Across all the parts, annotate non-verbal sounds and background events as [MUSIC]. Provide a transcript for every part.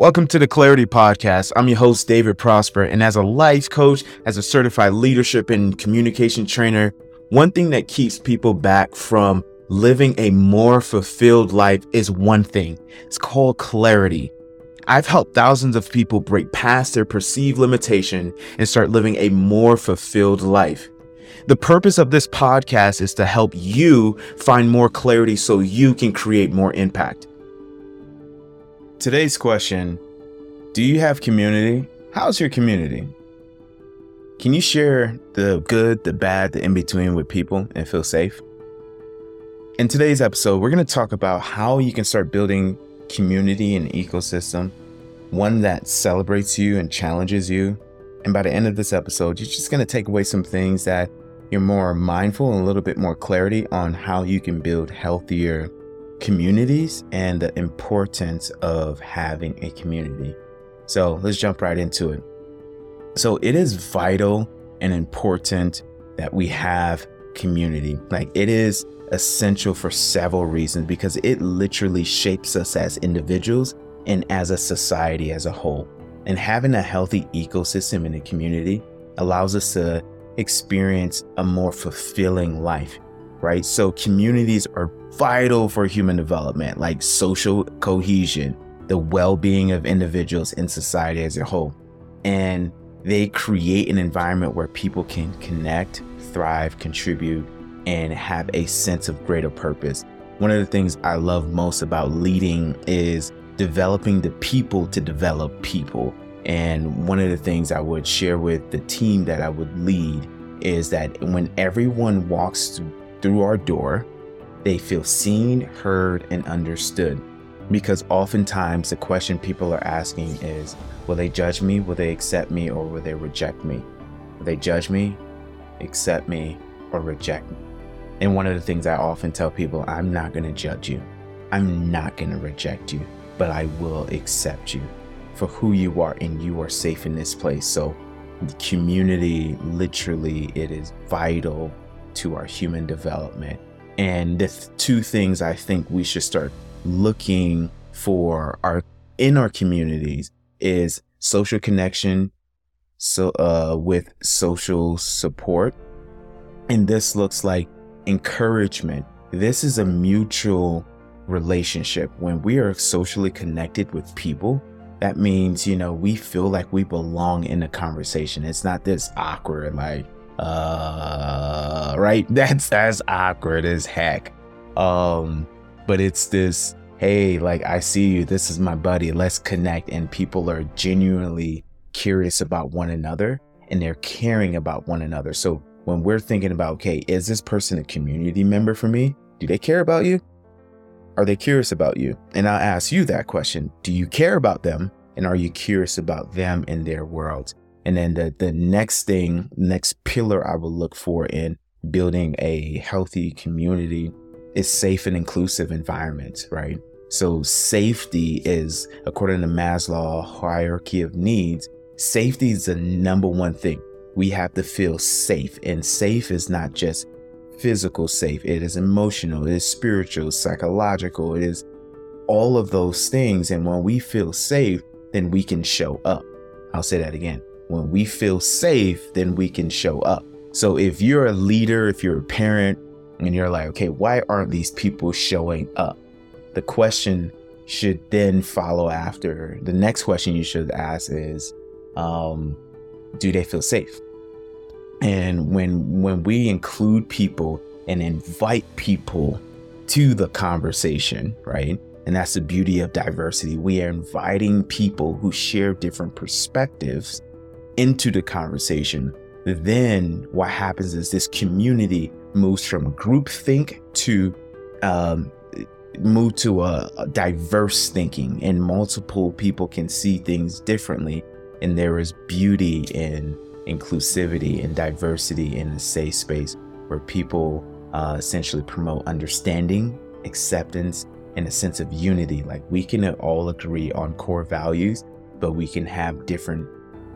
Welcome to the Clarity Podcast. I'm your host, David Prosper. And as a life coach, as a certified leadership and communication trainer, one thing that keeps people back from living a more fulfilled life is one thing. It's called clarity. I've helped thousands of people break past their perceived limitation and start living a more fulfilled life. The purpose of this podcast is to help you find more clarity so you can create more impact. Today's question Do you have community? How's your community? Can you share the good, the bad, the in between with people and feel safe? In today's episode, we're going to talk about how you can start building community and ecosystem, one that celebrates you and challenges you. And by the end of this episode, you're just going to take away some things that you're more mindful and a little bit more clarity on how you can build healthier communities and the importance of having a community. So let's jump right into it. So it is vital and important that we have community. Like it is essential for several reasons because it literally shapes us as individuals and as a society as a whole. And having a healthy ecosystem in a community allows us to experience a more fulfilling life right? So communities are vital for human development, like social cohesion, the well being of individuals in society as a whole. And they create an environment where people can connect, thrive, contribute, and have a sense of greater purpose. One of the things I love most about leading is developing the people to develop people. And one of the things I would share with the team that I would lead is that when everyone walks through our door, they feel seen, heard, and understood. Because oftentimes the question people are asking is Will they judge me? Will they accept me? Or will they reject me? Will they judge me, accept me, or reject me? And one of the things I often tell people I'm not going to judge you, I'm not going to reject you, but I will accept you for who you are, and you are safe in this place. So, the community literally, it is vital to our human development. And the th- two things I think we should start looking for our in our communities is social connection so uh, with social support. And this looks like encouragement. This is a mutual relationship. When we are socially connected with people that means you know we feel like we belong in a conversation. It's not this awkward like uh right? [LAUGHS] That's that's awkward as heck. Um but it's this hey like i see you. This is my buddy. Let's connect. And people are genuinely curious about one another and they're caring about one another. So when we're thinking about okay is this person a community member for me? Do they care about you? Are they curious about you? And i'll ask you that question. Do you care about them? And are you curious about them and their world and then the, the next thing, next pillar I would look for in building a healthy community is safe and inclusive environments, right? So safety is, according to Maslow hierarchy of needs, safety is the number one thing. We have to feel safe. And safe is not just physical safe, it is emotional, it is spiritual, psychological, it is all of those things. And when we feel safe, then we can show up. I'll say that again when we feel safe, then we can show up. So if you're a leader, if you're a parent, and you're like, okay, why aren't these people showing up? The question should then follow after. The next question you should ask is, um, do they feel safe? And when when we include people and invite people to the conversation, right? And that's the beauty of diversity. We are inviting people who share different perspectives into the conversation, then what happens is this community moves from groupthink to um, move to a, a, diverse thinking, and multiple people can see things differently. And there is beauty in inclusivity and diversity in a safe space where people uh, essentially promote understanding, acceptance, and a sense of unity. Like we can all agree on core values, but we can have different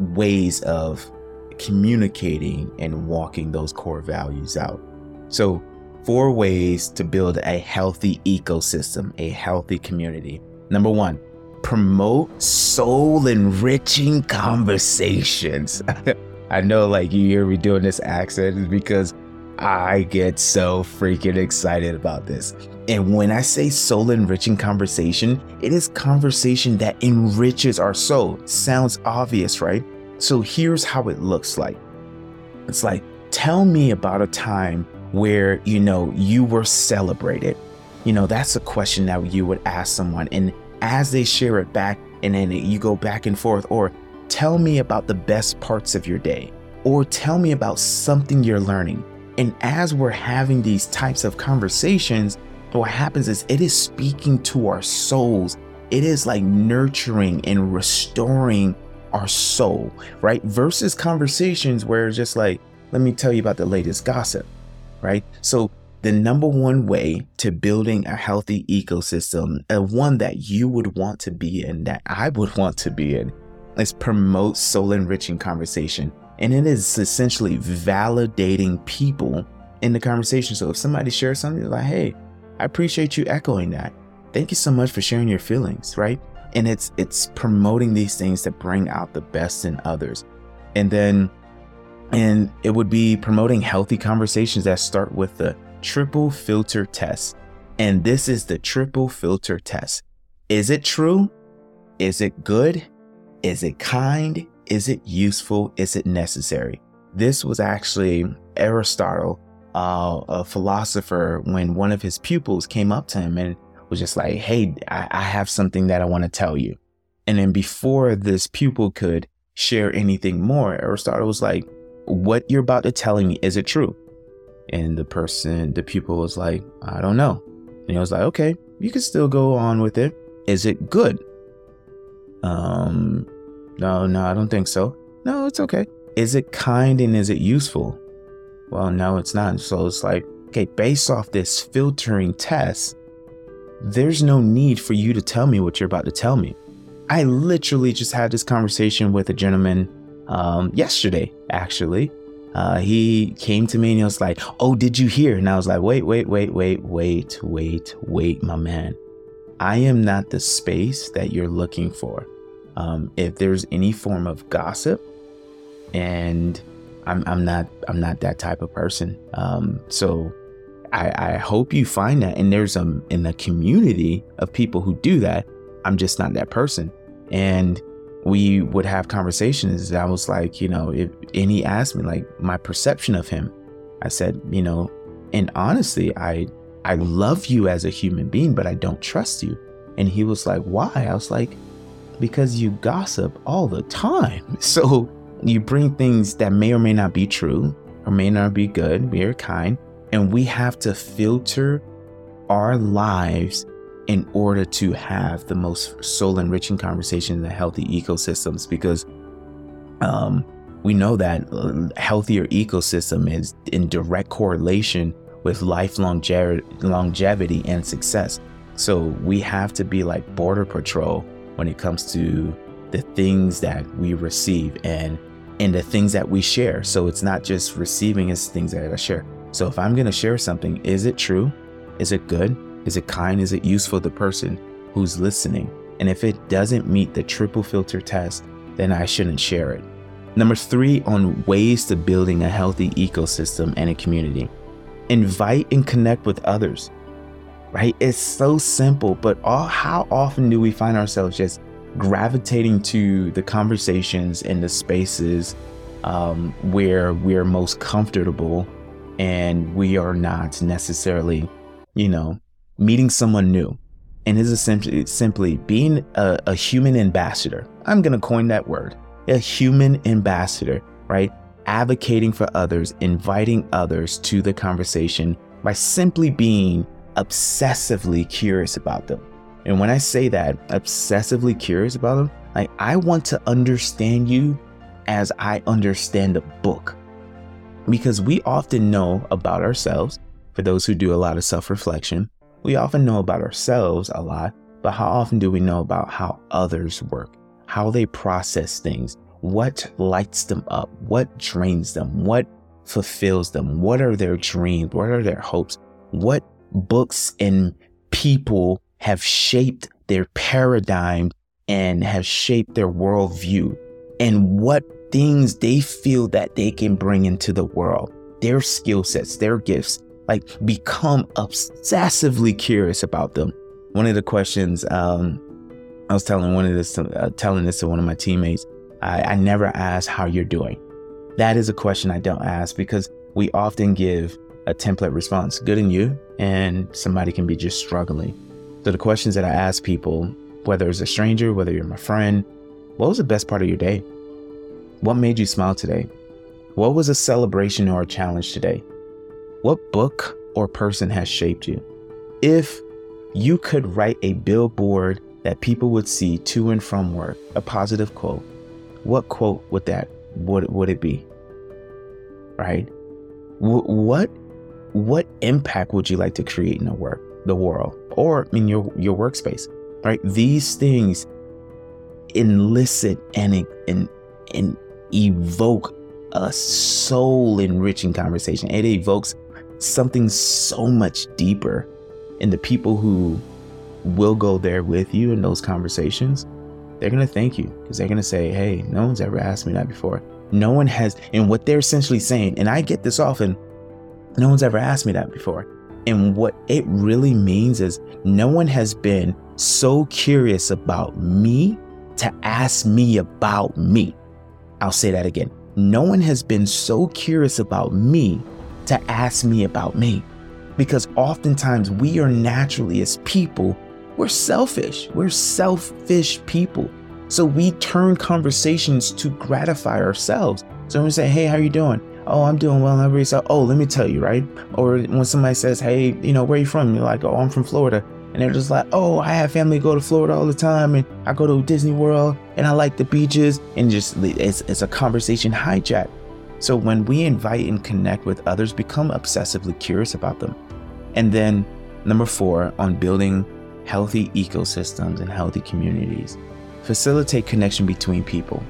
ways of communicating and walking those core values out. So, four ways to build a healthy ecosystem, a healthy community. Number one, promote soul enriching conversations. [LAUGHS] I know, like, you hear me doing this accent because I get so freaking excited about this. And when I say soul enriching conversation, it is conversation that enriches our soul. Sounds obvious, right? So here's how it looks like it's like, tell me about a time where, you know, you were celebrated. You know, that's a question that you would ask someone. And as they share it back, and then you go back and forth, or tell me about the best parts of your day, or tell me about something you're learning. And as we're having these types of conversations, what happens is it is speaking to our souls. It is like nurturing and restoring our soul, right? Versus conversations where it's just like, let me tell you about the latest gossip, right? So, the number one way to building a healthy ecosystem, a one that you would want to be in, that I would want to be in, is promote soul enriching conversation. And it is essentially validating people in the conversation. So if somebody shares something, like, hey, I appreciate you echoing that. Thank you so much for sharing your feelings, right? and it's it's promoting these things that bring out the best in others. And then and it would be promoting healthy conversations that start with the triple filter test. And this is the triple filter test. Is it true? Is it good? Is it kind? Is it useful? Is it necessary? This was actually aristotle uh, a philosopher when one of his pupils came up to him and was just like, hey, I, I have something that I want to tell you. And then before this pupil could share anything more, Aristotle was like, what you're about to tell me, is it true? And the person, the pupil was like, I don't know. And he was like, okay, you can still go on with it. Is it good? Um, no, no, I don't think so. No, it's okay. Is it kind and is it useful? Well, no, it's not. So it's like, okay, based off this filtering test, there's no need for you to tell me what you're about to tell me. I literally just had this conversation with a gentleman um, yesterday, actually. Uh, he came to me and he was like, Oh, did you hear? And I was like, Wait, wait, wait, wait, wait, wait, wait, my man. I am not the space that you're looking for. Um, if there's any form of gossip, and I'm, I'm not I'm not that type of person. Um, so I, I hope you find that. And there's um in the community of people who do that. I'm just not that person. And we would have conversations. I was like, you know, if he asked me like my perception of him. I said, you know, and honestly, I I love you as a human being, but I don't trust you. And he was like, why? I was like, because you gossip all the time. [LAUGHS] So you bring things that may or may not be true or may not be good, be kind, and we have to filter our lives in order to have the most soul enriching conversation in the healthy ecosystems because um, we know that a healthier ecosystem is in direct correlation with life longevity and success. So we have to be like border patrol when it comes to the things that we receive and and the things that we share. So it's not just receiving as things that I share. So if I'm going to share something, is it true? Is it good? Is it kind? Is it useful to the person who's listening? And if it doesn't meet the triple filter test, then I shouldn't share it. Number three, on ways to building a healthy ecosystem and a community. Invite and connect with others, right? It's so simple, but all, how often do we find ourselves just gravitating to the conversations and the spaces um, where we're most comfortable and we are not necessarily, you know, meeting someone new. And is essentially simply being a, a human ambassador. I'm going to coin that word a human ambassador, right? Advocating for others, inviting others to the conversation by simply being obsessively curious about them. And when I say that, obsessively curious about them, like I want to understand you as I understand a book. Because we often know about ourselves. For those who do a lot of self reflection, we often know about ourselves a lot, but how often do we know about how others work, how they process things, what lights them up, what drains them, what fulfills them, what are their dreams, what are their hopes, what books and people have shaped their paradigm and have shaped their worldview and what things they feel that they can bring into the world, their skill sets, their gifts, like become obsessively curious about them. One of the questions um, I was telling one of this, uh, telling this to one of my teammates, I, I never ask how you're doing. That is a question I don't ask because we often give a template response, good in you, and somebody can be just struggling. So the questions that I ask people, whether it's a stranger, whether you're my friend, what was the best part of your day? What made you smile today? What was a celebration or a challenge today? What book or person has shaped you? If you could write a billboard that people would see to and from work, a positive quote, what quote would that would would it be? Right? W- what what impact would you like to create in the work, the world, or in your your workspace? Right? These things elicit and and and evoke a soul enriching conversation. It evokes something so much deeper in the people who will go there with you in those conversations. They're going to thank you because they're going to say, Hey, no one's ever asked me that before. No one has. And what they're essentially saying, and I get this often, no one's ever asked me that before. And what it really means is no one has been so curious about me to ask me about me. I'll say that again. No one has been so curious about me to ask me about me. Because oftentimes we are naturally, as people, we're selfish. We're selfish people. So we turn conversations to gratify ourselves. So we say, hey, how you doing? Oh, I'm doing well. And everybody says, oh, let me tell you, right? Or when somebody says, hey, you know, where are you from? You're like, oh, I'm from Florida. And they're just like, oh, I have family go to Florida all the time, and I go to Disney World, and I like the beaches, and just it's, it's a conversation hijack. So when we invite and connect with others, become obsessively curious about them. And then number four, on building healthy ecosystems and healthy communities, facilitate connection between people,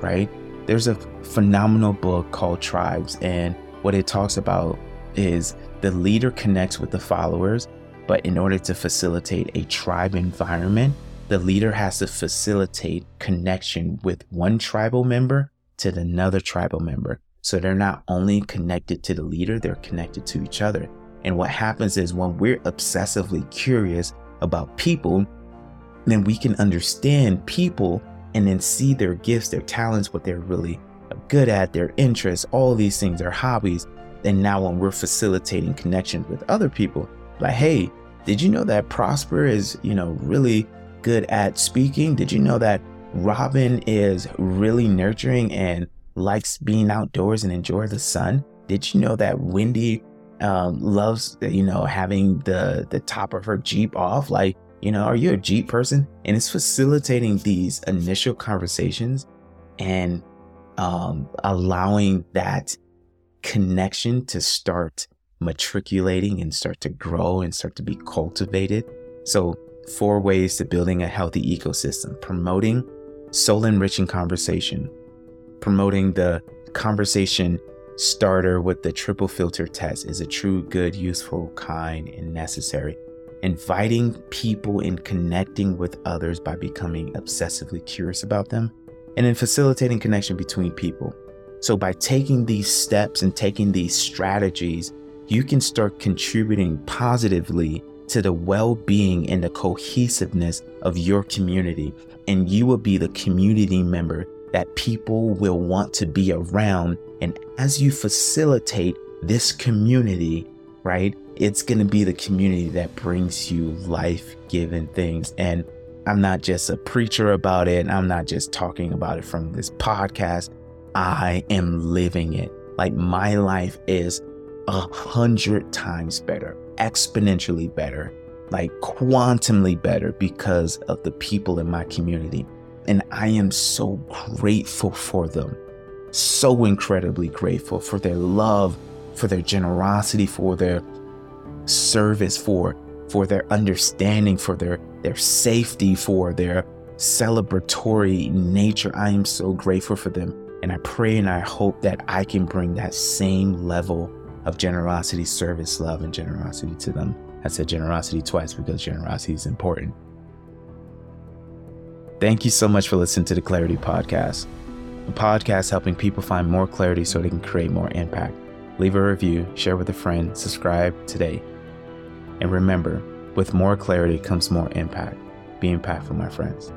right? There's a phenomenal book called Tribes, and what it talks about is the leader connects with the followers but in order to facilitate a tribe environment, the leader has to facilitate connection with one tribal member to another tribal member. So they're not only connected to the leader, they're connected to each other. And what happens is when we're obsessively curious about people, then we can understand people and then see their gifts, their talents, what they're really good at, their interests, all these things, their hobbies. And now when we're facilitating connections with other people, like, hey, did you know that Prosper is, you know, really good at speaking? Did you know that Robin is really nurturing and likes being outdoors and enjoy the sun? Did you know that Wendy um, loves, you know, having the the top of her Jeep off? Like, you know, are you a Jeep person? And it's facilitating these initial conversations and um, allowing that connection to start matriculating and start to grow and start to be cultivated. So, four ways to building a healthy ecosystem promoting soul enriching conversation, promoting the conversation starter with the triple filter test is a true, good, useful, kind, and necessary. Inviting people and connecting with others by becoming obsessively curious about them, and then facilitating connection between people. So, by taking these steps and taking these strategies, you can start contributing positively to the well being and the cohesiveness of your community. And you will be the community member that people will want to be around. And as you facilitate this community, right, it's going to be the community that brings you life giving things. And I'm not just a preacher about it, I'm not just talking about it from this podcast. I am living it. Like my life is a hundred times better, exponentially better, like quantumly better because of the people in my community. And I am so grateful for them. So incredibly grateful for their love, for their generosity, for their service, for for their understanding, for their their safety, for their celebratory nature. I am so grateful for them. And I pray and I hope that I can bring that same level of generosity, service, love, and generosity to them. I said generosity twice because generosity is important. Thank you so much for listening to the Clarity Podcast, a podcast helping people find more clarity so they can create more impact. Leave a review, share with a friend, subscribe today. And remember, with more clarity comes more impact. Be impactful, my friends.